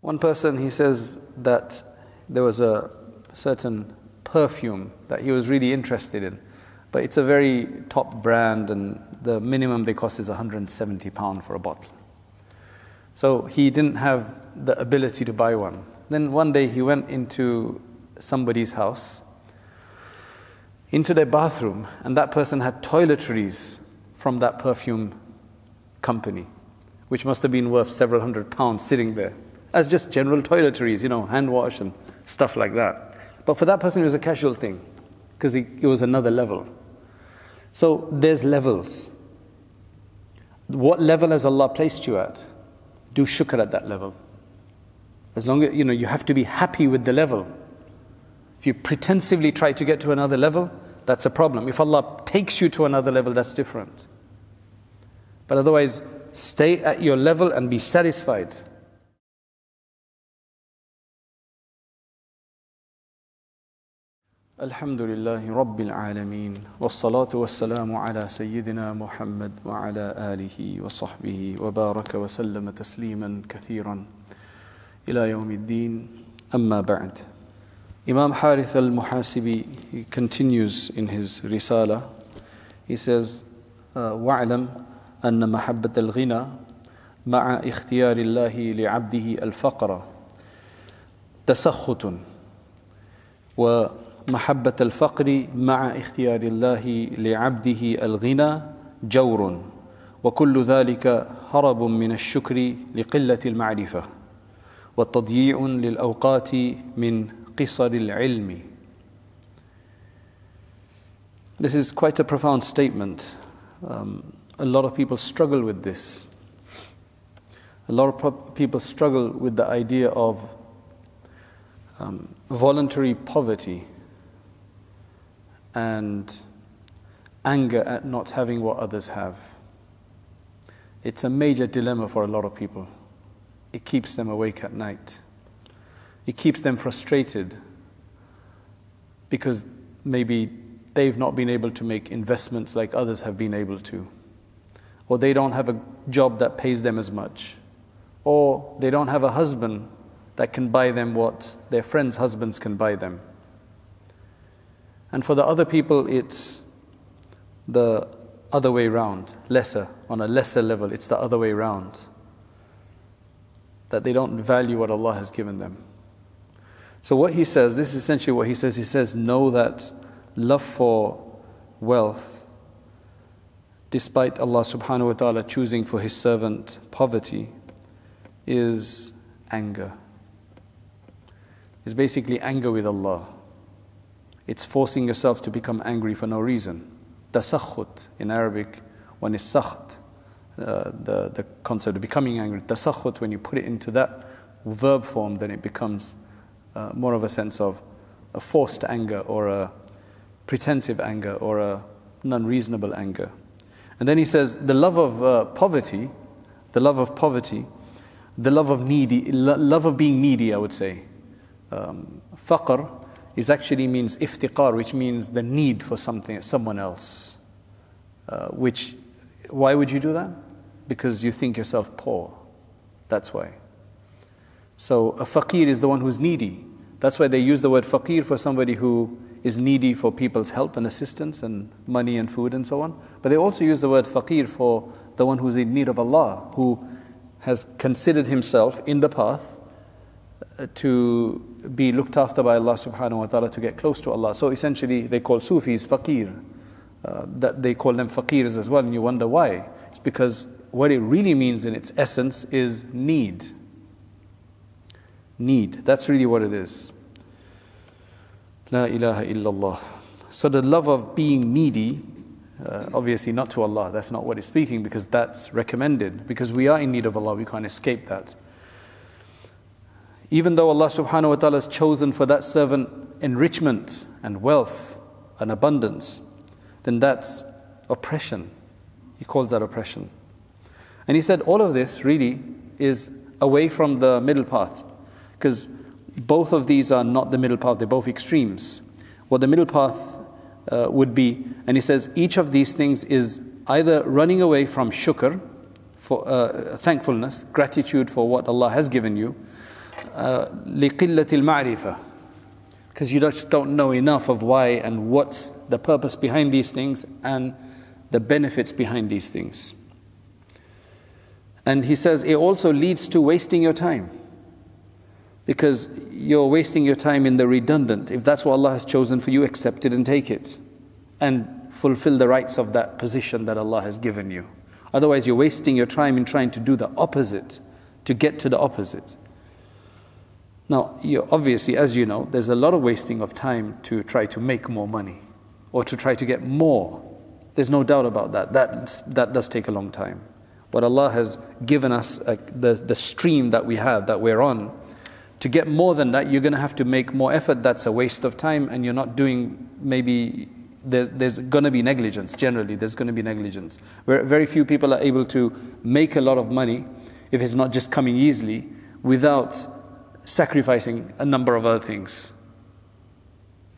One person, he says that there was a certain perfume that he was really interested in, but it's a very top brand, and the minimum they cost is 170 pound for a bottle. So he didn't have the ability to buy one. Then one day he went into somebody's house, into their bathroom, and that person had toiletries from that perfume company, which must have been worth several hundred pounds sitting there as just general toiletries, you know, hand wash and stuff like that. But for that person, it was a casual thing because it was another level. So there's levels. What level has Allah placed you at? Do shukr at that level. As long as, you know, you have to be happy with the level. If you pretensively try to get to another level, that's a problem. If Allah takes you to another level, that's different. But otherwise, stay at your level and be satisfied. الحمد لله رب العالمين والصلاة والسلام على سيدنا محمد وعلى آله وصحبه وبارك وسلم تسليما كثيرا إلى يوم الدين. أما بعد Imam Harith al-Muhasibi he continues in his risala he says واعلم أن محبة الغنى مع اختيار الله لعبده الفقر تسخط و محبة الفقر مع اختيار الله لعبده الغنى جور وكل ذلك هرب من الشكر لقلة المعرفة وتضييع للأوقات من قصر العلم This is quite a profound statement. Um, a lot of people struggle with this. A lot of people struggle with the idea of um, voluntary poverty and anger at not having what others have. It's a major dilemma for a lot of people. It keeps them awake at night. It keeps them frustrated because maybe they've not been able to make investments like others have been able to. Or they don't have a job that pays them as much. Or they don't have a husband that can buy them what their friends' husbands can buy them. And for the other people, it's the other way round, lesser, on a lesser level, it's the other way round. That they don't value what Allah has given them. So, what he says, this is essentially what he says. He says, Know that love for wealth, despite Allah subhanahu wa ta'ala choosing for His servant poverty, is anger. Is basically anger with Allah. It's forcing yourself to become angry for no reason. Tasakhut in Arabic, when it's sakht, uh, the, the concept of becoming angry. Tasakhut, when you put it into that verb form, then it becomes uh, more of a sense of a forced anger or a pretensive anger or a non-reasonable anger. And then he says, the love of uh, poverty, the love of poverty, the love of needy, love of being needy, I would say. Um, faqr is actually means iftiqar, which means the need for something, someone else. Uh, which, why would you do that? Because you think yourself poor. That's why. So a faqir is the one who's needy. That's why they use the word faqir for somebody who is needy for people's help and assistance and money and food and so on. But they also use the word faqir for the one who's in need of Allah, who has considered himself in the path uh, to be looked after by Allah subhanahu wa ta'ala to get close to Allah. So essentially, they call Sufis faqir. Uh, that they call them faqirs as well, and you wonder why. It's because what it really means in its essence is need. Need. That's really what it is. La ilaha illallah. So the love of being needy, uh, obviously not to Allah, that's not what it's speaking because that's recommended. Because we are in need of Allah, we can't escape that. Even though Allah subhanahu wa ta'ala has chosen for that servant enrichment and wealth and abundance, then that's oppression. He calls that oppression. And he said all of this really is away from the middle path. Because both of these are not the middle path, they're both extremes. What the middle path uh, would be, and he says each of these things is either running away from shukr, for uh, thankfulness, gratitude for what Allah has given you, لِقِلَّةِ الْمَعْرِفَةِ Because you just don't know enough of why and what's the purpose behind these things and the benefits behind these things. And he says it also leads to wasting your time. Because you're wasting your time in the redundant. If that's what Allah has chosen for you, accept it and take it. And fulfill the rights of that position that Allah has given you. Otherwise, you're wasting your time in trying to do the opposite, to get to the opposite. Now, obviously, as you know, there's a lot of wasting of time to try to make more money or to try to get more. There's no doubt about that. That, that does take a long time. But Allah has given us uh, the, the stream that we have, that we're on. To get more than that, you're going to have to make more effort. That's a waste of time, and you're not doing maybe there's, there's going to be negligence generally there's going to be negligence Where very few people are able to make a lot of money if it's not just coming easily without sacrificing a number of other things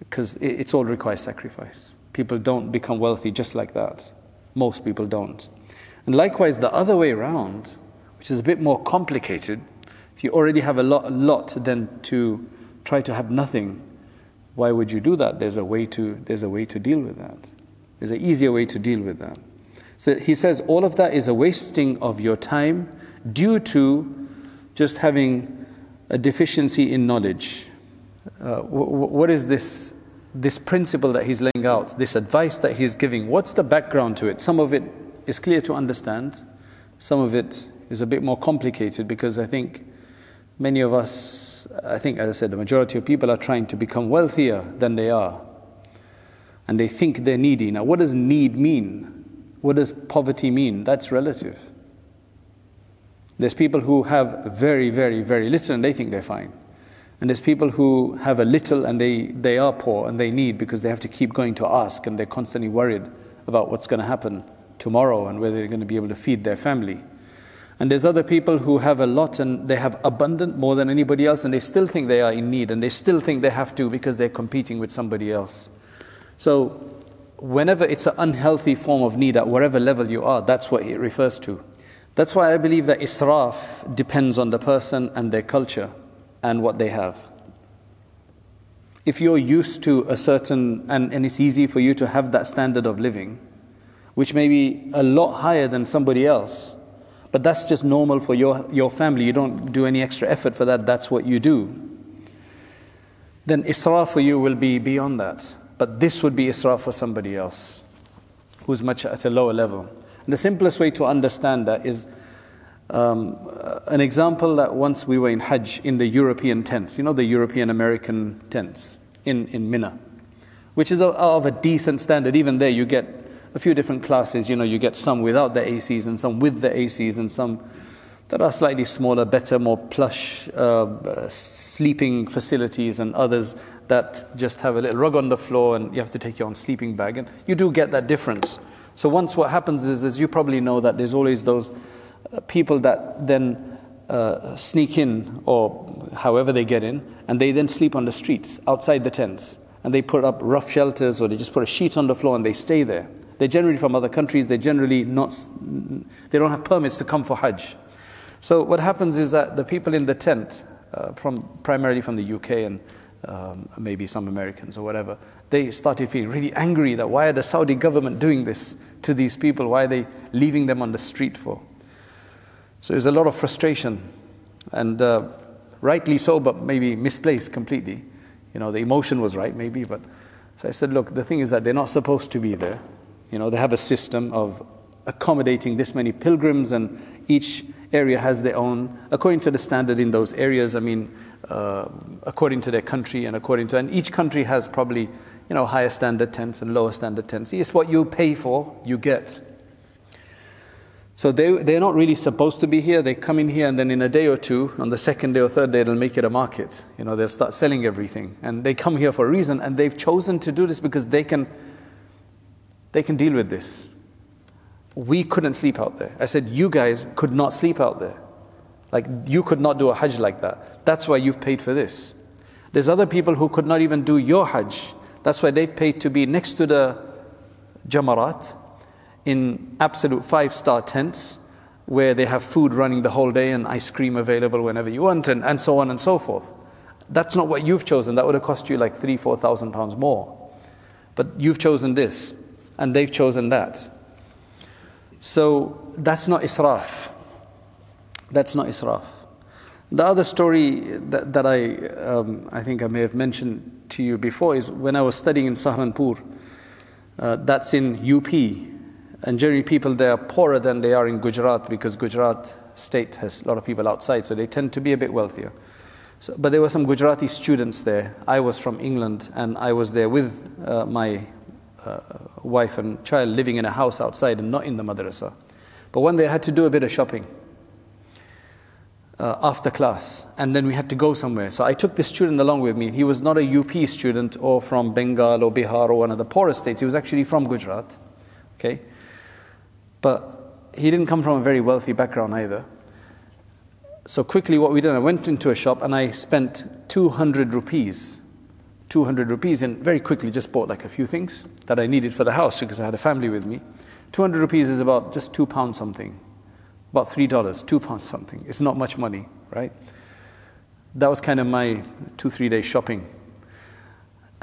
because it, it's all requires sacrifice people don't become wealthy just like that most people don't and likewise the other way around which is a bit more complicated if you already have a lot, a lot then to try to have nothing why would you do that? There's a way to, there's a way to deal with that. There's an easier way to deal with that. So he says all of that is a wasting of your time due to just having a deficiency in knowledge. Uh, what is this, this principle that he's laying out, this advice that he's giving? What's the background to it? Some of it is clear to understand, some of it is a bit more complicated because I think many of us I think, as I said, the majority of people are trying to become wealthier than they are. And they think they're needy. Now, what does need mean? What does poverty mean? That's relative. There's people who have very, very, very little and they think they're fine. And there's people who have a little and they, they are poor and they need because they have to keep going to ask and they're constantly worried about what's going to happen tomorrow and whether they're going to be able to feed their family. And there's other people who have a lot and they have abundant more than anybody else and they still think they are in need and they still think they have to because they're competing with somebody else. So, whenever it's an unhealthy form of need at whatever level you are, that's what it refers to. That's why I believe that israf depends on the person and their culture and what they have. If you're used to a certain, and, and it's easy for you to have that standard of living, which may be a lot higher than somebody else, but that's just normal for your, your family. You don't do any extra effort for that, that's what you do. Then israf for you will be beyond that. But this would be israf for somebody else who's much at a lower level. And the simplest way to understand that is um, an example that once we were in Hajj in the European tents, you know, the European American tents in, in Mina, which is of a decent standard. Even there, you get a few different classes. You know, you get some without the ACs and some with the ACs and some that are slightly smaller, better, more plush uh, sleeping facilities, and others that just have a little rug on the floor and you have to take your own sleeping bag. And you do get that difference. So once what happens is, as you probably know, that there's always those uh, people that then uh, sneak in or however they get in, and they then sleep on the streets outside the tents. And they put up rough shelters or they just put a sheet on the floor and they stay there. They're generally from other countries, they're generally not, they don't have permits to come for Hajj. So what happens is that the people in the tent, uh, from primarily from the UK and um, maybe some Americans or whatever, they started feeling really angry that why are the Saudi government doing this to these people? Why are they leaving them on the street for? So there's a lot of frustration, and uh, rightly so, but maybe misplaced completely. You know, the emotion was right, maybe, but so I said, look, the thing is that they're not supposed to be there. You know, they have a system of accommodating this many pilgrims, and each area has their own, according to the standard in those areas. I mean, uh, according to their country and according to, and each country has probably, you know, higher standard tents and lower standard tents. It's what you pay for, you get. So they, they're not really supposed to be here. They come in here and then in a day or two, on the second day or third day, they'll make it a market. You know, they'll start selling everything. And they come here for a reason and they've chosen to do this because they can they can deal with this. We couldn't sleep out there. I said, You guys could not sleep out there. Like, you could not do a Hajj like that. That's why you've paid for this. There's other people who could not even do your Hajj. That's why they've paid to be next to the Jamarat in absolute five star tents where they have food running the whole day and ice cream available whenever you want, and, and so on and so forth. That's not what you've chosen. That would have cost you like three, four thousand pounds more. But you've chosen this, and they've chosen that. So that's not israf. That's not israf. The other story that, that I, um, I think I may have mentioned to you before is when I was studying in Saharanpur, uh, that's in UP, and generally people there are poorer than they are in Gujarat because Gujarat state has a lot of people outside, so they tend to be a bit wealthier. So, but there were some Gujarati students there. I was from England, and I was there with uh, my uh, wife and child living in a house outside and not in the madrasa. But one day I had to do a bit of shopping uh, after class, and then we had to go somewhere. So I took this student along with me. He was not a UP student or from Bengal or Bihar or one of the poorest states. He was actually from Gujarat. Okay, but he didn't come from a very wealthy background either so quickly what we did, I went into a shop and I spent 200 rupees. 200 rupees and very quickly just bought like a few things that I needed for the house because I had a family with me. 200 rupees is about just two pounds something about $3, two pounds something. It's not much money, right? That was kind of my two, three day shopping.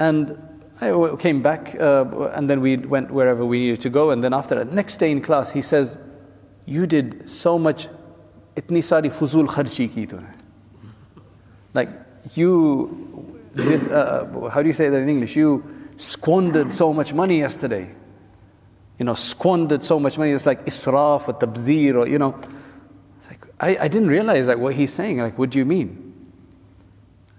And I came back, uh, and then we went wherever we needed to go. And then after that, next day in class, he says, You did so much, itni sari fuzul kharchi ki. Like, you did, uh, uh, how do you say that in English? You squandered so much money yesterday you know squandered so much money. It's like israf or tabdhir or you know. It's like, I, I didn't realize like what he's saying. Like what do you mean?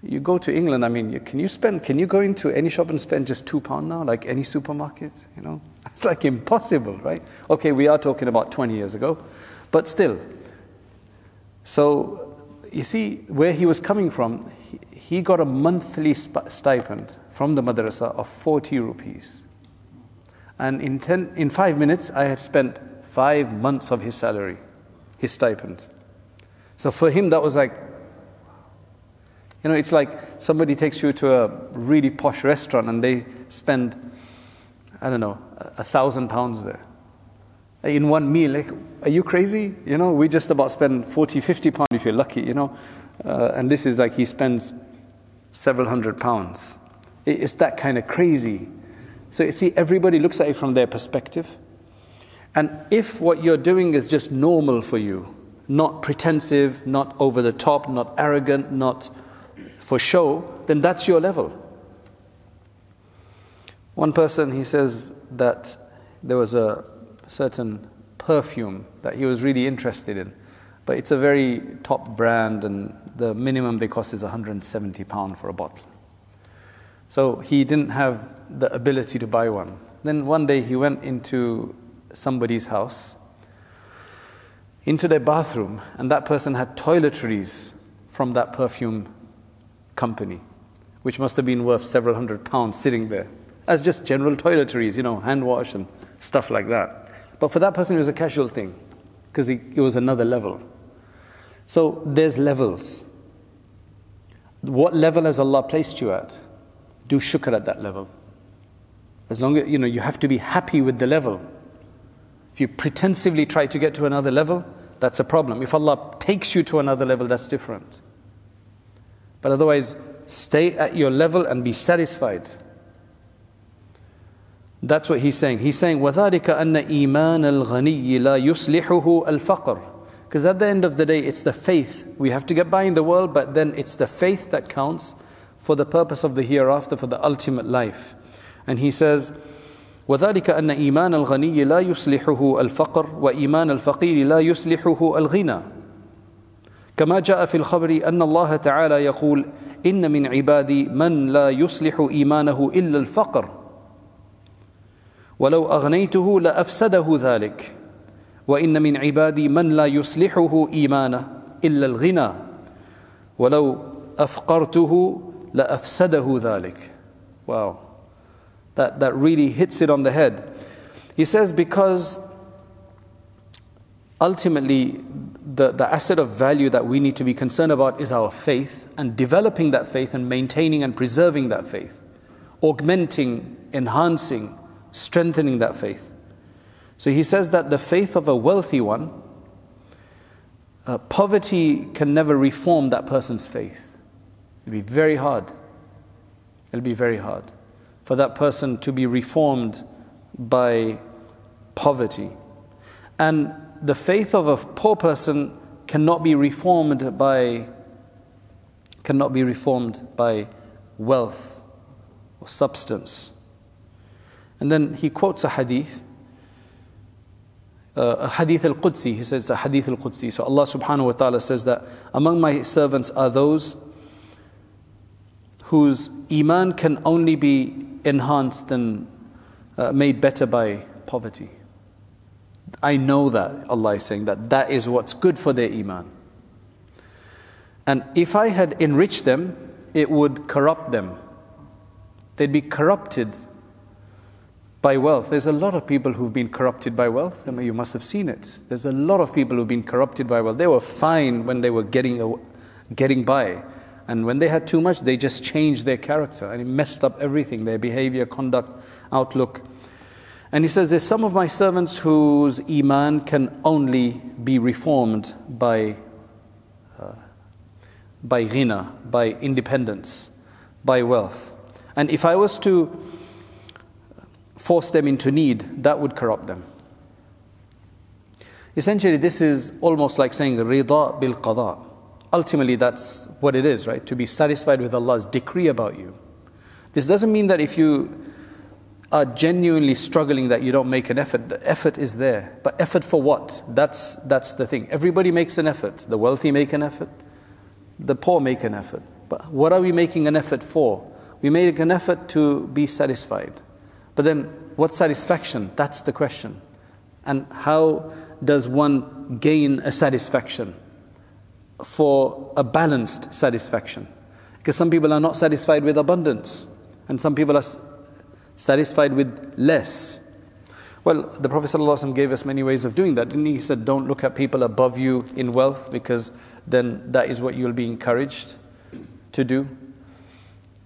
You go to england i mean can you spend can you go into any shop and spend just two pound now like any supermarket you know? It's like impossible right? Okay we are talking about 20 years ago but still. So, you see, where he was coming from, he, he got a monthly stipend from the madrasa of 40 rupees. And in, ten, in five minutes, I had spent five months of his salary, his stipend. So for him, that was like, you know, it's like somebody takes you to a really posh restaurant and they spend, I don't know, a thousand pounds there in one meal. Like, are you crazy? You know, we just about spend 40, 50 pounds if you're lucky, you know. Uh, and this is like he spends several hundred pounds. It's that kind of crazy. So you see, everybody looks at it from their perspective. And if what you're doing is just normal for you, not pretensive, not over the top, not arrogant, not for show, then that's your level. One person, he says that there was a certain perfume that he was really interested in. But it's a very top brand, and the minimum they cost is 170 pound for a bottle. So he didn't have the ability to buy one. Then one day he went into somebody's house, into their bathroom, and that person had toiletries from that perfume company, which must have been worth several hundred pounds sitting there as just general toiletries, you know, hand wash and stuff like that. But for that person, it was a casual thing because it was another level. So there's levels. What level has Allah placed you at? Do shukr at that level. As long as you know, you have to be happy with the level. If you pretensively try to get to another level, that's a problem. If Allah takes you to another level, that's different. But otherwise, stay at your level and be satisfied. That's what he's saying. He's saying, وَذَلِكَ أَنَّ إِيمَانَ الْغَنِيِّ لَا يُصْلِحُهُ الْفَقْرُ Because at the end of the day, it's the faith. We have to get by in the world, but then it's the faith that counts for the purpose of the hereafter, for the ultimate life. And he says, وذلك أن إيمان الغني لا يصلحه الفقر وإيمان الفقير لا يصلحه الغنى. كما جاء في الخبر أن الله تعالى يقول إن من عبادي من لا يصلح إيمانه إلا الفقر. ولو أغنيته لأفسده ذلك. وإن من عبادي من لا يصلحه إيمانه إلا الغنى. ولو أفقرته لأفسده ذلك. Wow. That, that really hits it on the head. He says, because ultimately the, the asset of value that we need to be concerned about is our faith and developing that faith and maintaining and preserving that faith, augmenting, enhancing, strengthening that faith. So he says that the faith of a wealthy one uh, poverty can never reform that person's faith. It'll be very hard. It'll be very hard for that person to be reformed by poverty. And the faith of a poor person cannot be reformed by cannot be reformed by wealth or substance. And then he quotes a hadith, uh, a hadith al Qudsi. He says, the hadith al Qudsi. So Allah subhanahu wa ta'ala says that among my servants are those whose iman can only be enhanced and uh, made better by poverty. I know that, Allah is saying that that is what's good for their iman. And if I had enriched them, it would corrupt them. They'd be corrupted by wealth. There's a lot of people who've been corrupted by wealth. I mean, you must have seen it. There's a lot of people who've been corrupted by wealth. They were fine when they were getting, getting by. And when they had too much, they just changed their character and it messed up everything their behavior, conduct, outlook. And he says, There's some of my servants whose Iman can only be reformed by, uh, by ghina, by independence, by wealth. And if I was to force them into need, that would corrupt them. Essentially, this is almost like saying rida bil qada. Ultimately, that's what it is, right? To be satisfied with Allah's decree about you. This doesn't mean that if you are genuinely struggling that you don't make an effort. The effort is there. But effort for what? That's, that's the thing. Everybody makes an effort. The wealthy make an effort. The poor make an effort. But what are we making an effort for? We make an effort to be satisfied. But then, what satisfaction? That's the question. And how does one gain a satisfaction? For a balanced satisfaction. Because some people are not satisfied with abundance, and some people are satisfied with less. Well, the Prophet ﷺ gave us many ways of doing that, didn't he? He said, Don't look at people above you in wealth because then that is what you'll be encouraged to do.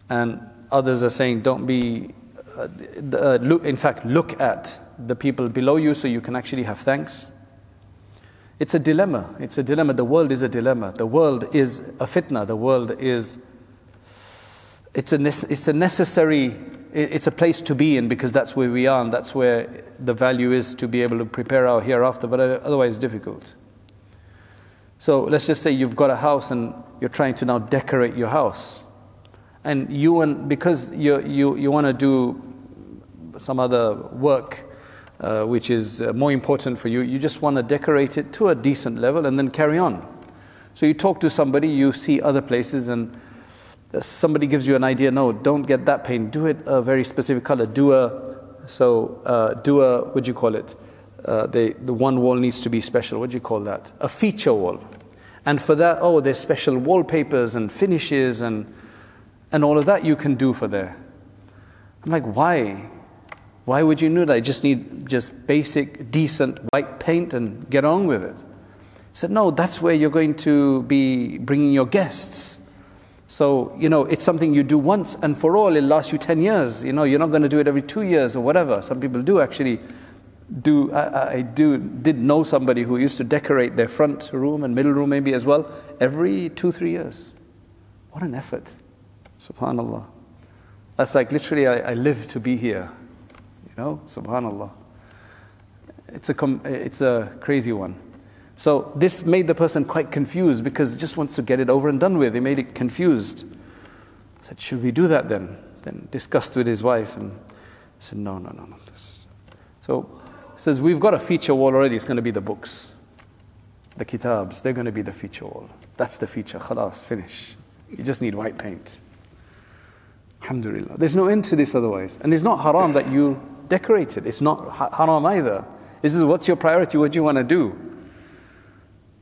And others are saying, Don't be, uh, uh, look, in fact, look at the people below you so you can actually have thanks. It's a dilemma. It's a dilemma. The world is a dilemma. The world is a fitna. The world is, it's a, it's a necessary it's a place to be in because that's where we are and that's where the value is to be able to prepare our hereafter, but otherwise difficult. So let's just say you've got a house and you're trying to now decorate your house. And you want, because you, you, you want to do some other work uh, which is uh, more important for you, you just want to decorate it to a decent level and then carry on. So you talk to somebody, you see other places, and somebody gives you an idea, no, don't get that paint. Do it a very specific color. Do a, so uh, do a, what do you call it? Uh, the, the one wall needs to be special. What do you call that? A feature wall. And for that, oh, there's special wallpapers and finishes and, and all of that you can do for there. I'm like, why? Why would you do that? I just need just basic, decent white paint and get on with it. He said, no, that's where you're going to be bringing your guests. So, you know, it's something you do once and for all, it lasts you 10 years. You know, you're not going to do it every two years or whatever. Some people do actually do. I, I do, did know somebody who used to decorate their front room and middle room maybe as well every two, three years. What an effort. Subhanallah. That's like literally, I, I live to be here. You know, subhanallah. It's a, it's a crazy one. So this made the person quite confused because he just wants to get it over and done with. He made it confused. I said, Should we do that then? Then discussed with his wife and said, No, no, no, no. So he says, We've got a feature wall already. It's going to be the books, the kitabs. They're going to be the feature wall. That's the feature. Khalas, finish. You just need white paint. Alhamdulillah. There's no end to this otherwise. And it's not haram that you decorate it. It's not haram either. This is what's your priority, what do you want to do.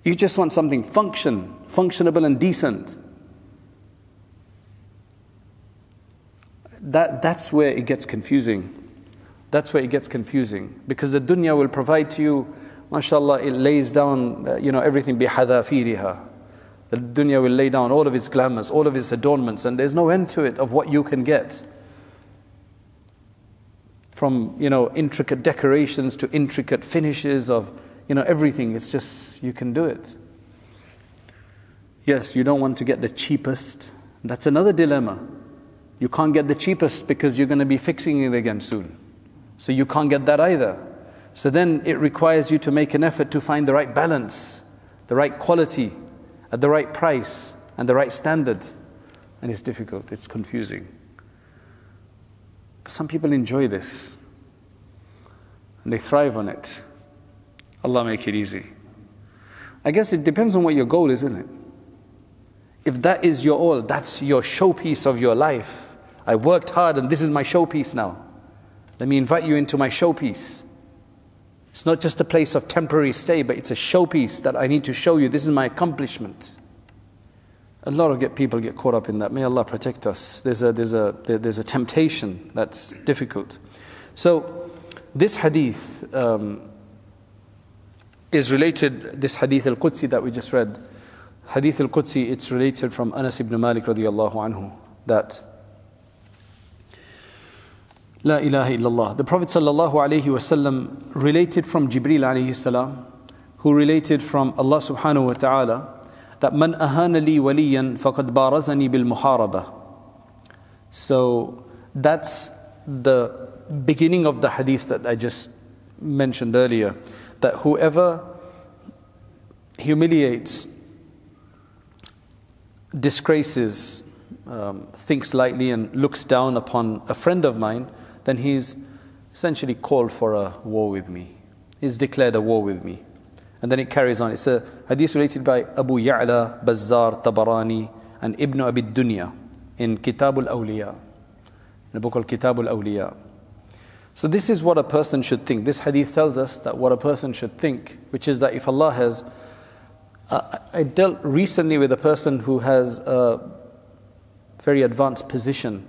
You just want something function, functionable and decent. That, that's where it gets confusing. That's where it gets confusing. Because the dunya will provide to you, mashallah, it lays down, uh, you know, everything bihadafiriha. The dunya will lay down all of its glamours, all of its adornments, and there's no end to it of what you can get. From, you know, intricate decorations to intricate finishes of you know, everything. It's just, you can do it. Yes, you don't want to get the cheapest. That's another dilemma. You can't get the cheapest because you're going to be fixing it again soon. So you can't get that either. So then it requires you to make an effort to find the right balance, the right quality, at the right price, and the right standard. And it's difficult, it's confusing. Some people enjoy this and they thrive on it. Allah make it easy. I guess it depends on what your goal is, isn't it? If that is your all, that's your showpiece of your life. I worked hard and this is my showpiece now. Let me invite you into my showpiece. It's not just a place of temporary stay, but it's a showpiece that I need to show you. This is my accomplishment. A lot of get, people get caught up in that. May Allah protect us. There's a, there's, a, there's a temptation that's difficult. So, this hadith um, is related, this hadith al Qudsi that we just read. Hadith al Qudsi, it's related from Anas ibn Malik radiallahu anhu that La ilaha illallah. The Prophet sallallahu alaihi wasallam related from Jibril alayhi salam, who related from Allah subhanahu wa ta'ala that man ahana li waliyan faqad barazani bil muharaba. So that's the beginning of the hadith that I just mentioned earlier. That whoever humiliates, disgraces, um, thinks lightly, and looks down upon a friend of mine, then he's essentially called for a war with me. He's declared a war with me. And then it carries on. It's a hadith related by Abu Ya'la, Bazzar, Tabarani, and Ibn Abi Dunya in Kitab al Awliya, in a book called Kitab al Awliya. So, this is what a person should think. This hadith tells us that what a person should think, which is that if Allah has. Uh, I dealt recently with a person who has a very advanced position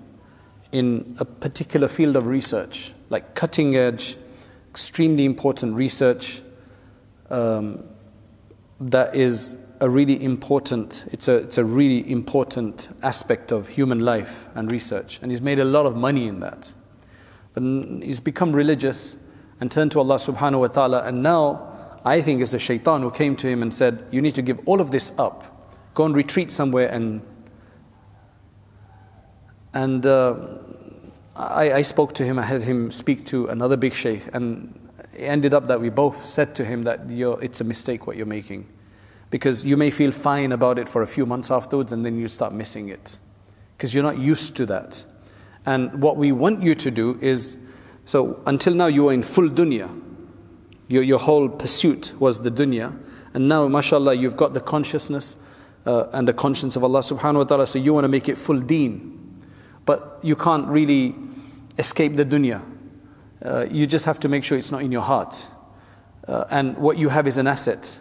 in a particular field of research, like cutting edge, extremely important research um, that is a really important, it's a, it's a really important aspect of human life and research. And he's made a lot of money in that. But he's become religious and turned to Allah subhanahu wa ta'ala. And now I think it's the shaitan who came to him and said, You need to give all of this up. Go and retreat somewhere and and uh, I, I, spoke to him, I had him speak to another big sheikh, and it ended up that we both said to him that it's a mistake what you're making. Because you may feel fine about it for a few months afterwards, and then you start missing it. Because you're not used to that. And what we want you to do is so until now you were in full dunya. Your, your whole pursuit was the dunya. And now, mashallah, you've got the consciousness uh, and the conscience of Allah subhanahu wa ta'ala, so you want to make it full deen. But you can't really escape the dunya. Uh, you just have to make sure it's not in your heart. Uh, and what you have is an asset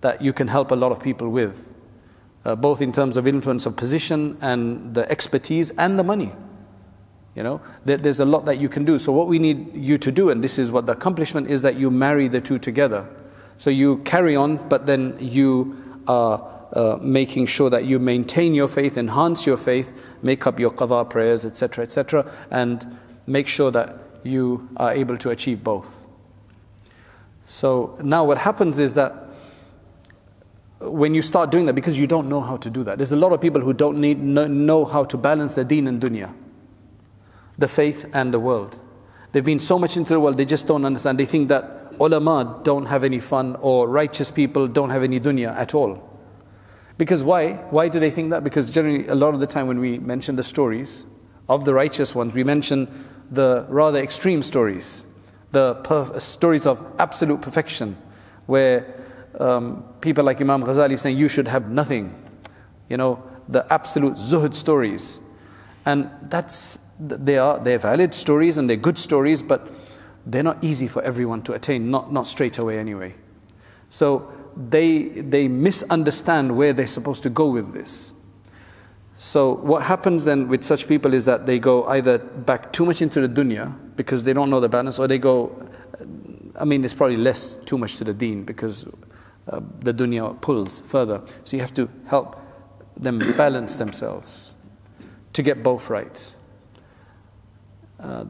that you can help a lot of people with, uh, both in terms of influence of position and the expertise and the money. You know, there, there's a lot that you can do. So, what we need you to do, and this is what the accomplishment is, that you marry the two together. So, you carry on, but then you are uh, making sure that you maintain your faith, enhance your faith, make up your qadha prayers, etc., etc., and make sure that you are able to achieve both. So now what happens is that when you start doing that, because you don't know how to do that, there's a lot of people who don't need, know how to balance the deen and dunya, the faith and the world. They've been so much into the world, they just don't understand. They think that ulama don't have any fun or righteous people don't have any dunya at all. Because why? Why do they think that? Because generally, a lot of the time when we mention the stories of the righteous ones, we mention the rather extreme stories, the stories of absolute perfection, where um, people like Imam Ghazali saying you should have nothing, you know, the absolute zuhud stories. And that's, they are, they're valid stories and they're good stories, but they're not easy for everyone to attain, not, not straight away anyway. So they, they misunderstand where they're supposed to go with this. So, what happens then with such people is that they go either back too much into the dunya because they don't know the balance, or they go, I mean, it's probably less too much to the deen because uh, the dunya pulls further. So, you have to help them balance themselves to get both right. Uh,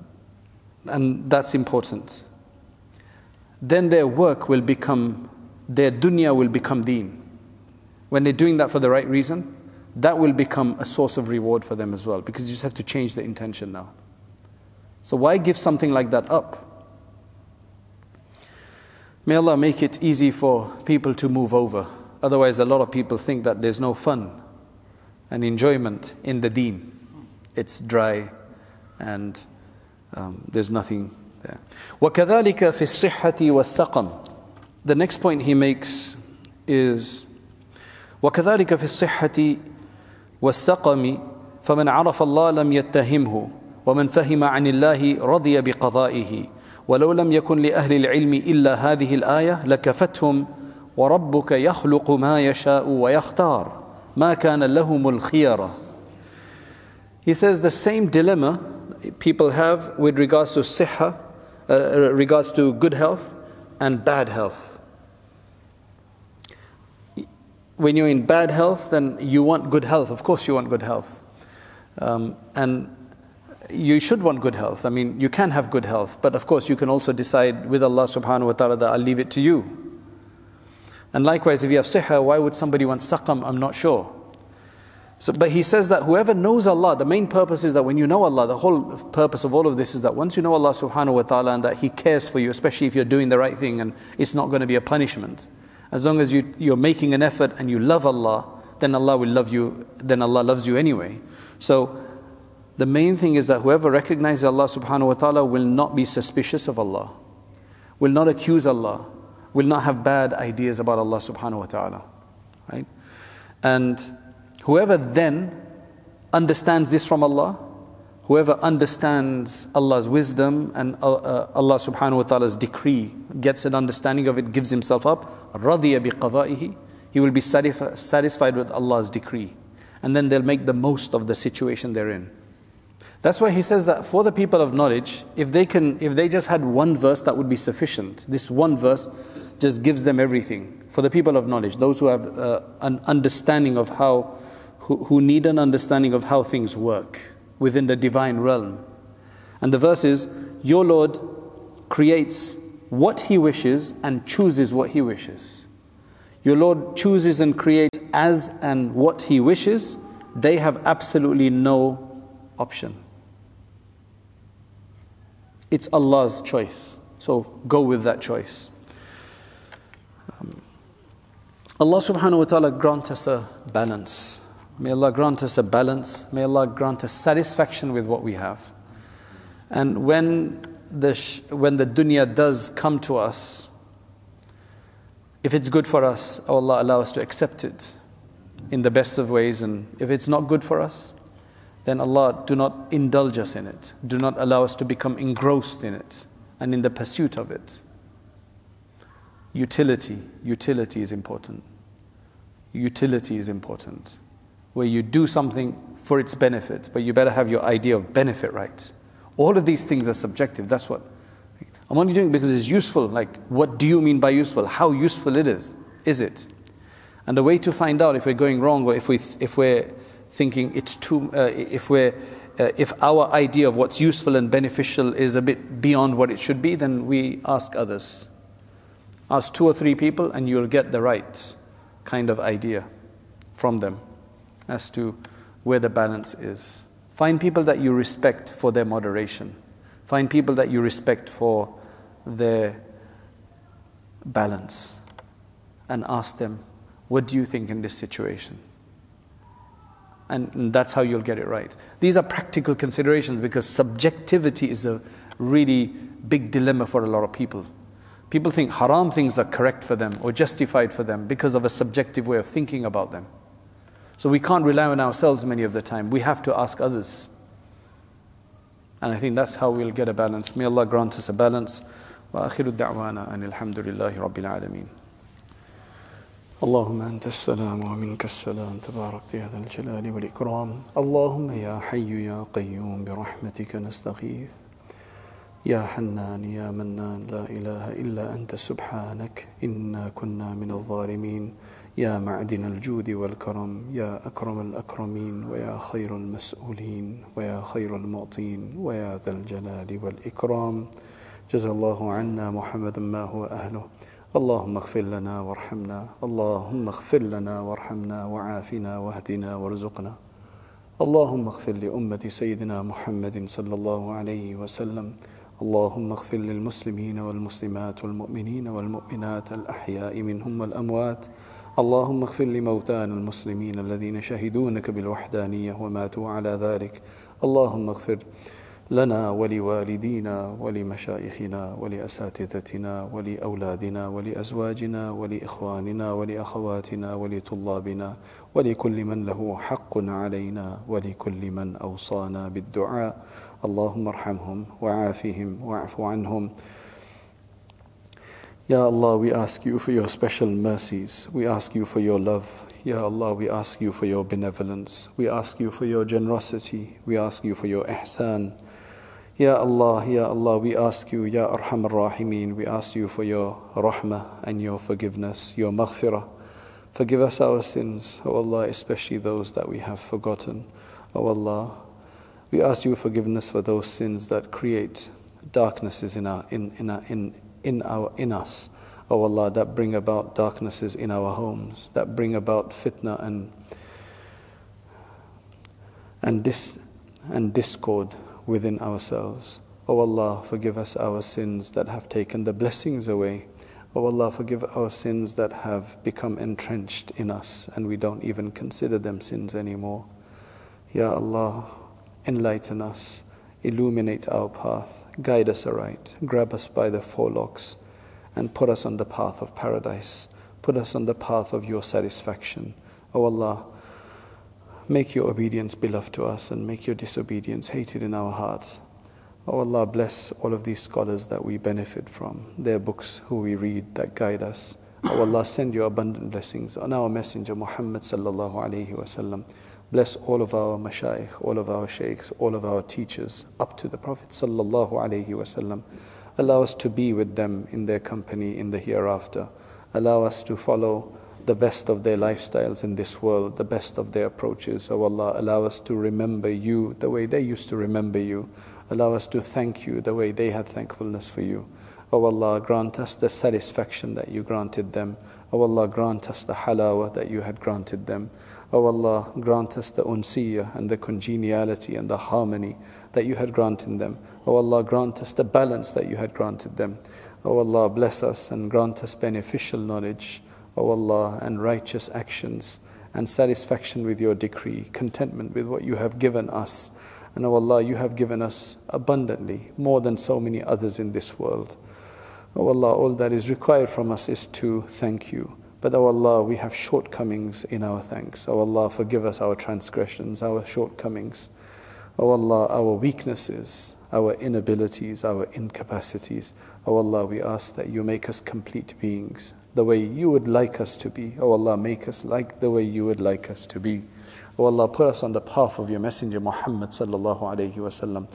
and that's important. Then their work will become their dunya will become deen. when they're doing that for the right reason, that will become a source of reward for them as well because you just have to change the intention now. So, why give something like that up? May Allah make it easy for people to move over. Otherwise, a lot of people think that there's no fun and enjoyment in the deen. It's dry and um, there's nothing there. وَكَذَلِكَ فِي الصِّحَّةِ وَالسَّقَمِ The next point he makes is وكذلك في الصحة والسقم فمن عرف الله لم يتهمه ومن فهم عن الله رضي بقضائه. ولو لم يكن لأهل العلم إلا هذه الآية لكفتهم وربك يخلق ما يشاء ويختار. ما كان لهم الخيرة He says the same dilemma people have with regards to siha, uh, regards to good health and bad health. When you're in bad health, then you want good health. Of course, you want good health. Um, and you should want good health. I mean, you can have good health, but of course, you can also decide with Allah subhanahu wa ta'ala that I'll leave it to you. And likewise, if you have siha, why would somebody want saqam? I'm not sure. So, but he says that whoever knows Allah, the main purpose is that when you know Allah, the whole purpose of all of this is that once you know Allah subhanahu wa ta'ala and that He cares for you, especially if you're doing the right thing and it's not going to be a punishment. As long as you, you're making an effort and you love Allah, then Allah will love you, then Allah loves you anyway. So the main thing is that whoever recognizes Allah subhanahu wa ta'ala will not be suspicious of Allah, will not accuse Allah, will not have bad ideas about Allah subhanahu wa ta'ala. Right? And whoever then understands this from Allah, Whoever understands Allah's wisdom and uh, uh, Allah subhanahu wa ta'ala's decree, gets an understanding of it, gives himself up, رَضِيَ بِقَضَائِهِ He will be satisfied with Allah's decree. And then they'll make the most of the situation they're in. That's why he says that for the people of knowledge, if they can, if they just had one verse, that would be sufficient. This one verse just gives them everything. For the people of knowledge, those who have uh, an understanding of how, who, who need an understanding of how things work within the divine realm. And the verse is Your Lord creates what He wishes and chooses what He wishes. Your Lord chooses and creates as and what He wishes. They have absolutely no option. It's Allah's choice. So go with that choice. Um, Allah subhanahu wa ta'ala grant us a balance May Allah grant us a balance. May Allah grant us satisfaction with what we have. And when the, sh- when the dunya does come to us, if it's good for us, oh Allah allow us to accept it in the best of ways. And if it's not good for us, then Allah do not indulge us in it. Do not allow us to become engrossed in it and in the pursuit of it. Utility, utility is important. Utility is important where you do something for its benefit, but you better have your idea of benefit right. All of these things are subjective. That's what I'm only doing because it's useful. Like, what do you mean by useful? How useful it is? Is it? And the way to find out if we're going wrong or if we if we're thinking it's too uh, if we're uh, if our idea of what's useful and beneficial is a bit beyond what it should be, then we ask others. Ask two or three people, and you'll get the right kind of idea from them as to where the balance is. Find people that you respect for their moderation. Find people that you respect for their balance. And ask them, what do you think in this situation? And that's how you'll get it right. These are practical considerations because subjectivity is a really big dilemma for a lot of people. People think haram things are correct for them or justified for them because of a subjective way of thinking about them. So we can't rely on ourselves many of the time. We have to ask others. And I think that's how we'll get a balance. May Allah grant us a balance. وآخر الدعوانا أن الحمد لله رب العالمين اللهم أنت السلام ومنك السلام تبارك يا ذا الجلال والإكرام اللهم يا حي يا قيوم برحمتك نستغيث يا حنان يا منان لا إله إلا أنت سبحانك إنا كنا من الظالمين يا معدن الجود والكرم يا أكرم الأكرمين ويا خير المسؤولين ويا خير المعطين ويا ذا الجلال والإكرام. جزا الله عنا محمدا ما هو أهله. اللهم اغفر لنا وارحمنا. اللهم اغفر لنا وارحمنا وعافنا واهدنا وارزقنا. اللهم اغفر لأمة سيدنا محمد صلى الله عليه وسلم. اللهم اغفر للمسلمين والمسلمات والمؤمنين والمؤمنات الأحياء منهم والأموات. اللهم اغفر لموتانا المسلمين الذين شهدونك بالوحدانية وماتوا على ذلك. اللهم اغفر لنا ولوالدينا ولمشايخنا ولأساتذتنا ولأولادنا ولأزواجنا ولإخواننا ولأخواتنا ولطلابنا ولكل من له حق علينا ولكل من أوصانا بالدعاء. اللهم ارحمهم وعافهم واعف عنهم. Ya Allah, we ask you for your special mercies. We ask you for your love. Ya Allah, we ask you for your benevolence. We ask you for your generosity. We ask you for your ihsan. Ya Allah, Ya Allah, we ask you, Ya Arhamar Rahimeen, we ask you for your rahmah and your forgiveness, your maghfirah. Forgive us our sins, O Allah, especially those that we have forgotten. O Allah, we ask you forgiveness for those sins that create darknesses in our in in our, in in our in us. O Allah, that bring about darknesses in our homes, that bring about fitna and and dis and discord within ourselves. O oh Allah, forgive us our sins that have taken the blessings away. O oh Allah, forgive our sins that have become entrenched in us and we don't even consider them sins anymore. Ya Allah, enlighten us, illuminate our path, guide us aright, grab us by the forelocks, and put us on the path of paradise. Put us on the path of your satisfaction. O oh Allah, Make your obedience beloved to us and make your disobedience hated in our hearts. Oh Allah, bless all of these scholars that we benefit from, their books who we read that guide us. Oh Allah, send your abundant blessings on our messenger Muhammad sallallahu alayhi wasallam. Bless all of our mashayikh, all of our sheikhs, all of our teachers, up to the Prophet sallallahu alayhi wasallam. Allow us to be with them in their company in the hereafter. Allow us to follow the best of their lifestyles in this world, the best of their approaches. O oh Allah, allow us to remember you the way they used to remember you. Allow us to thank you the way they had thankfulness for you. O oh Allah, grant us the satisfaction that you granted them. O oh Allah, grant us the halawa that you had granted them. O Allah, grant us the unsiyah and the congeniality and the harmony that you had granted them. O Allah, grant us the balance that you had granted them. O Allah, bless us and grant us beneficial knowledge. O Allah, and righteous actions, and satisfaction with your decree, contentment with what you have given us. And O Allah, you have given us abundantly, more than so many others in this world. O Allah, all that is required from us is to thank you. But O Allah, we have shortcomings in our thanks. O Allah, forgive us our transgressions, our shortcomings. O Allah, our weaknesses, our inabilities, our incapacities. O Allah, we ask that you make us complete beings the way you would like us to be. Oh Allah, make us like the way you would like us to be. Oh Allah, put us on the path of your Messenger Muhammad sallallahu alayhi wasallam.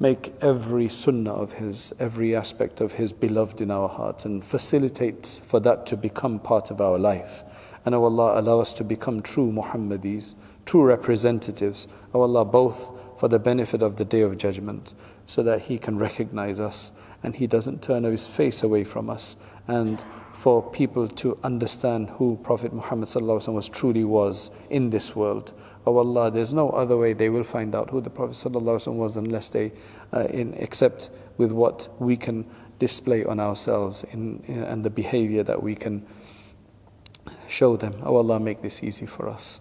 Make every sunnah of his, every aspect of his beloved in our heart, and facilitate for that to become part of our life. And oh Allah, allow us to become true Muhammadis, true representatives. Oh Allah, both for the benefit of the day of judgment, so that He can recognize us and He doesn't turn His face away from us and for people to understand who Prophet Muhammad was truly was in this world. Oh Allah, there's no other way they will find out who the Prophet was unless they uh, in, accept with what we can display on ourselves in, in, and the behavior that we can show them. Oh Allah, make this easy for us.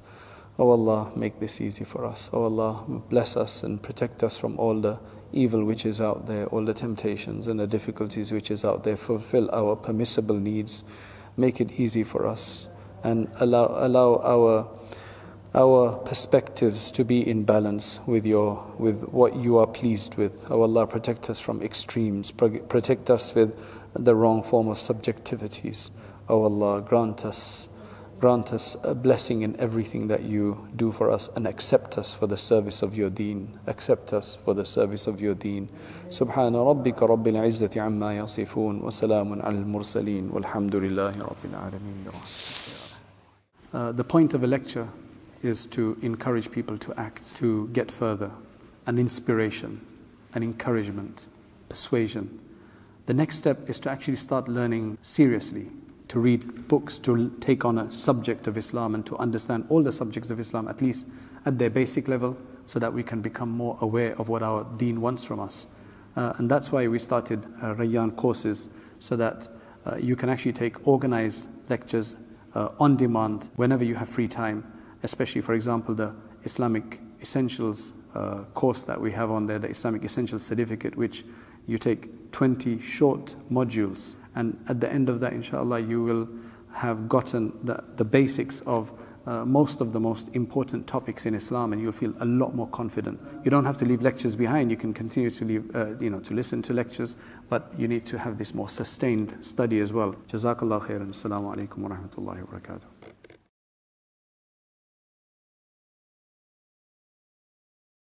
Oh Allah, make this easy for us. Oh Allah, bless us and protect us from all the evil which is out there, all the temptations and the difficulties which is out there, fulfill our permissible needs, make it easy for us, and allow, allow our, our perspectives to be in balance with, your, with what you are pleased with. Oh Allah, protect us from extremes, protect us with the wrong form of subjectivities. Oh Allah, grant us Grant us a blessing in everything that you do for us and accept us for the service of your deen. Accept us for the service of your deen. سبحان ربك رب العزة عما يصفون وسلام على المرسلين والحمد لله رب العالمين uh, The point of a lecture is to encourage people to act, to get further, an inspiration, an encouragement, persuasion, The next step is to actually start learning seriously, to read books, to take on a subject of Islam and to understand all the subjects of Islam, at least at their basic level, so that we can become more aware of what our deen wants from us. Uh, and that's why we started uh, Rayyan courses, so that uh, you can actually take organized lectures uh, on demand whenever you have free time, especially, for example, the Islamic Essentials uh, course that we have on there, the Islamic Essentials Certificate, which you take 20 short modules, and at the end of that, inshallah, you will have gotten the, the basics of uh, most of the most important topics in Islam, and you'll feel a lot more confident. You don't have to leave lectures behind. You can continue to leave, uh, you know, to listen to lectures, but you need to have this more sustained study as well. Jazakallah khairan. Assalamu alaikum wa rahmatullahi wa barakatuh.